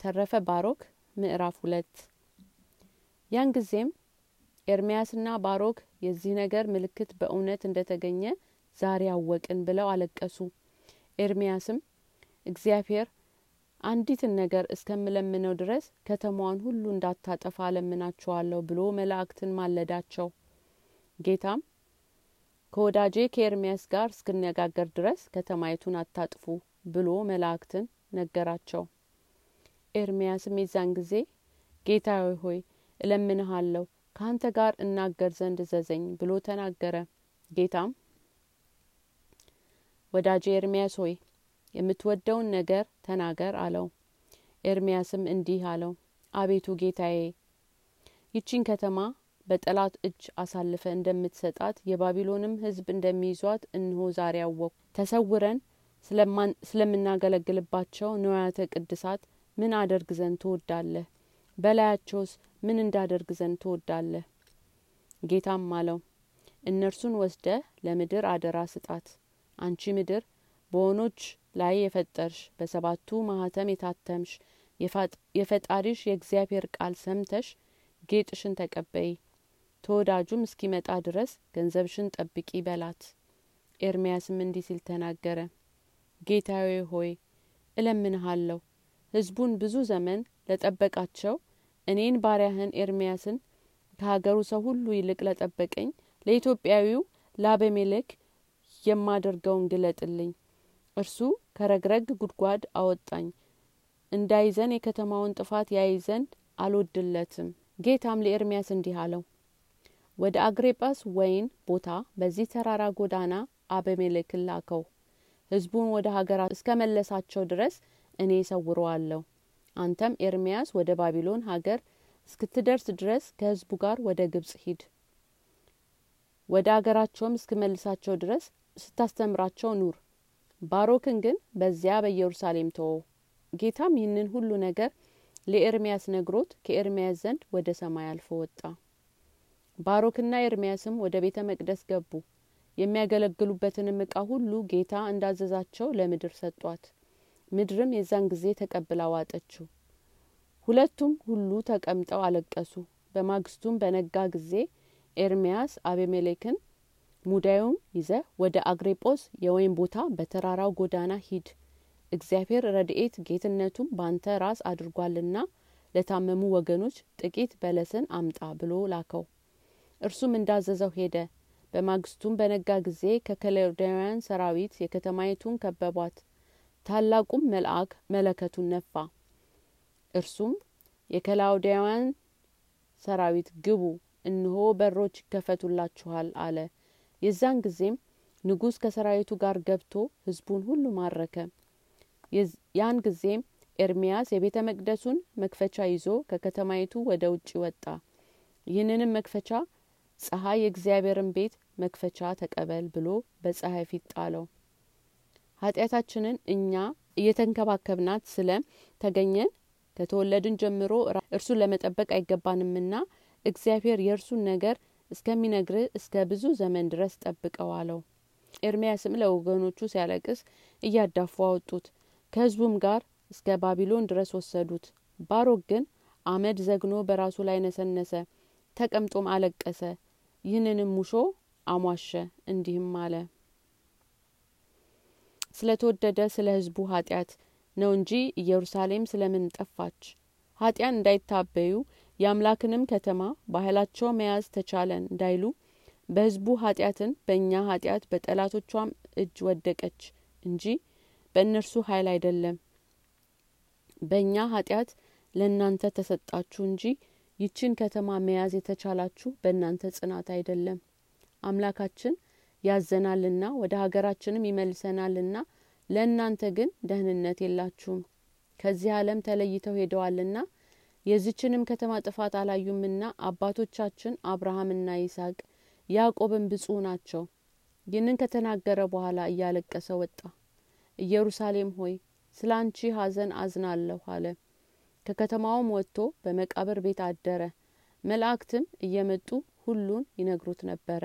ተረፈ ባሮክ ምዕራፍ ሁለት። ያን ጊዜም ኤርምያስና ባሮክ የዚህ ነገር ምልክት በእውነት እንደተገኘ ዛሬ አወቅን ብለው አለቀሱ። ኤርምያስም እግዚአብሔር አንዲትን ነገር እስከምለምነው ድረስ ከተማዋን ሁሉ እንዳታጠፋ ለምናችኋለሁ ብሎ መላእክትን ማለዳቸው። ጌታም ከወዳጄ ከኤርምያስ ጋር እስክነጋገር ድረስ ከተማይቱን አታጥፉ ብሎ መላእክትን ነገራቸው ኤርምያስም የዛን ጊዜ ጌታ ሆይ እለምንሃለሁ ከአንተ ጋር እናገር ዘንድ እዘዘኝ ብሎ ተናገረ። ጌታም ወዳጄ ኤርምያስ ሆይ የምትወደውን ነገር ተናገር አለው። ኤርምያስም እንዲህ አለው አቤቱ ጌታዬ ይቺን ከተማ በጠላት እጅ አሳልፈ እንደምትሰጣት የባቢሎንም ህዝብ እንደሚይዟት እንሆ ዛሬ አወቅኩ ተሰውረን ስለምናገለግልባቸው ንዋያተ ቅድሳት ምን አደርግ ዘንድ ትወዳለህ? በላያቸውስ ምን እንዳደርግ ዘንድ ትወዳለህ? ጌታም አለው እነርሱን ወስደህ ለምድር አደራ ስጣት። አንቺ ምድር በወኖች ላይ የፈጠርሽ በሰባቱ ማህተም የታተምሽ የፈጣሪሽ የእግዚአብሔር ቃል ሰምተሽ ጌጥሽን ተቀበይ። ተወዳጁም እስኪመጣ ድረስ ገንዘብሽን ጠብቂ በላት። ኤርምያስም እንዲህ ሲል ተናገረ ጌታዊ ሆይ እለምንሃለሁ ህዝቡን ብዙ ዘመን ለጠበቃቸው እኔን ባሪያህን ኤርምያስን ከሀገሩ ሰው ሁሉ ይልቅ ለጠበቀኝ ለኢትዮጵያዊው ለአበሜሌክ የማደርገውን ግለጥልኝ። እርሱ ከረግረግ ጉድጓድ አወጣኝ። እንዳይዘን የከተማውን ጥፋት ያይ ዘንድ አልወድለትም። ጌታም ለኤርምያስ እንዲህ አለው ወደ አግሬጳስ ወይን ቦታ በዚህ ተራራ ጎዳና አበሜሌክን ላከው። ህዝቡን ወደ ሀገራ እስከ መለሳቸው ድረስ እኔ ሰውረዋለሁ። አንተም ኤርምያስ ወደ ባቢሎን ሀገር እስክትደርስ ድረስ ከህዝቡ ጋር ወደ ግብጽ ሂድ። ወደ አገራቸውም እስክመልሳቸው ድረስ ስታስተምራቸው ኑር። ባሮክን ግን በዚያ በኢየሩሳሌም ተወው። ጌታም ይህንን ሁሉ ነገር ለኤርምያስ ነግሮት ከኤርምያስ ዘንድ ወደ ሰማይ አልፎ ወጣ። ባሮክና ኤርምያስም ወደ ቤተ መቅደስ ገቡ። የሚያገለግሉበትንም እቃ ሁሉ ጌታ እንዳዘዛቸው ለምድር ሰጧት ምድርም የዛን ጊዜ ተቀብላ ዋጠችው ሁለቱም ሁሉ ተቀምጠው አለቀሱ። በማግስቱም በነጋ ጊዜ ኤርምያስ አቤሜሌክን ሙዳዩን ይዘ ወደ አግሬጶስ የወይን ቦታ በተራራው ጎዳና ሂድ። እግዚአብሔር ረድኤት ጌትነቱም ባንተ ራስ አድርጓልና ለታመሙ ወገኖች ጥቂት በለስን አምጣ ብሎ ላከው። እርሱም እንዳዘዘው ሄደ። በማግስቱም በነጋ ጊዜ ከከለዳውያን ሰራዊት የከተማይቱን ከበቧት ታላቁም መልአክ መለከቱን ነፋ። እርሱም የከላውዳውያን ሰራዊት ግቡ እንሆ በሮች ይከፈቱላችኋል አለ። የዛን ጊዜም ንጉስ ከሰራዊቱ ጋር ገብቶ ህዝቡን ሁሉ ማረከ። ያን ጊዜም ኤርምያስ የቤተ መቅደሱን መክፈቻ ይዞ ከከተማይቱ ወደ ውጭ ወጣ። ይህንንም መክፈቻ ፀሐይ የእግዚአብሔርን ቤት መክፈቻ ተቀበል ብሎ በፀሐይ ፊት ጣለው ኃጢአታችንን እኛ እየተንከባከብናት ስለ ተገኘን ከተወለድን ጀምሮ እርሱን ለመጠበቅ አይገባንምና እግዚአብሔር የእርሱን ነገር እስከሚነግር እስከ ብዙ ዘመን ድረስ ጠብቀው አለው። ኤርምያስም ለወገኖቹ ሲያለቅስ እያዳፉ አወጡት። ከህዝቡም ጋር እስከ ባቢሎን ድረስ ወሰዱት። ባሮክ ግን አመድ ዘግኖ በራሱ ላይ ነሰነሰ ተቀምጦም አለቀሰ። ይህንንም ሙሾ አሟሸ እንዲህም አለ ስለተወደደ ስለ ህዝቡ ኃጢአት ነው እንጂ ኢየሩሳሌም ስለምን ጠፋች? ኃጢያን እንዳይታበዩ የአምላክንም ከተማ ባህላቸው መያዝ ተቻለን እንዳይሉ በህዝቡ ኃጢአትን በእኛ ኃጢአት በጠላቶቿም እጅ ወደቀች እንጂ በእነርሱ ኃይል አይደለም። በእኛ ኃጢአት ለእናንተ ተሰጣችሁ እንጂ ይችን ከተማ መያዝ የተቻላችሁ በእናንተ ጽናት አይደለም። አምላካችን ያዘናልና ወደ ሀገራችንም ይመልሰናልና ለእናንተ ግን ደህንነት የላችሁም። ከዚህ ዓለም ተለይተው ሄደዋልና የዚችንም ከተማ ጥፋት አላዩምና አባቶቻችን አብርሃምና ይስሐቅ ያዕቆብን ብፁዕ ናቸው። ይህንን ከተናገረ በኋላ እያለቀሰ ወጣ። ኢየሩሳሌም ሆይ ስለ አንቺ ሀዘን አዝናለሁ አለ። ከከተማውም ወጥቶ በመቃብር ቤት አደረ። መላእክትም እየመጡ ሁሉን ይነግሩት ነበረ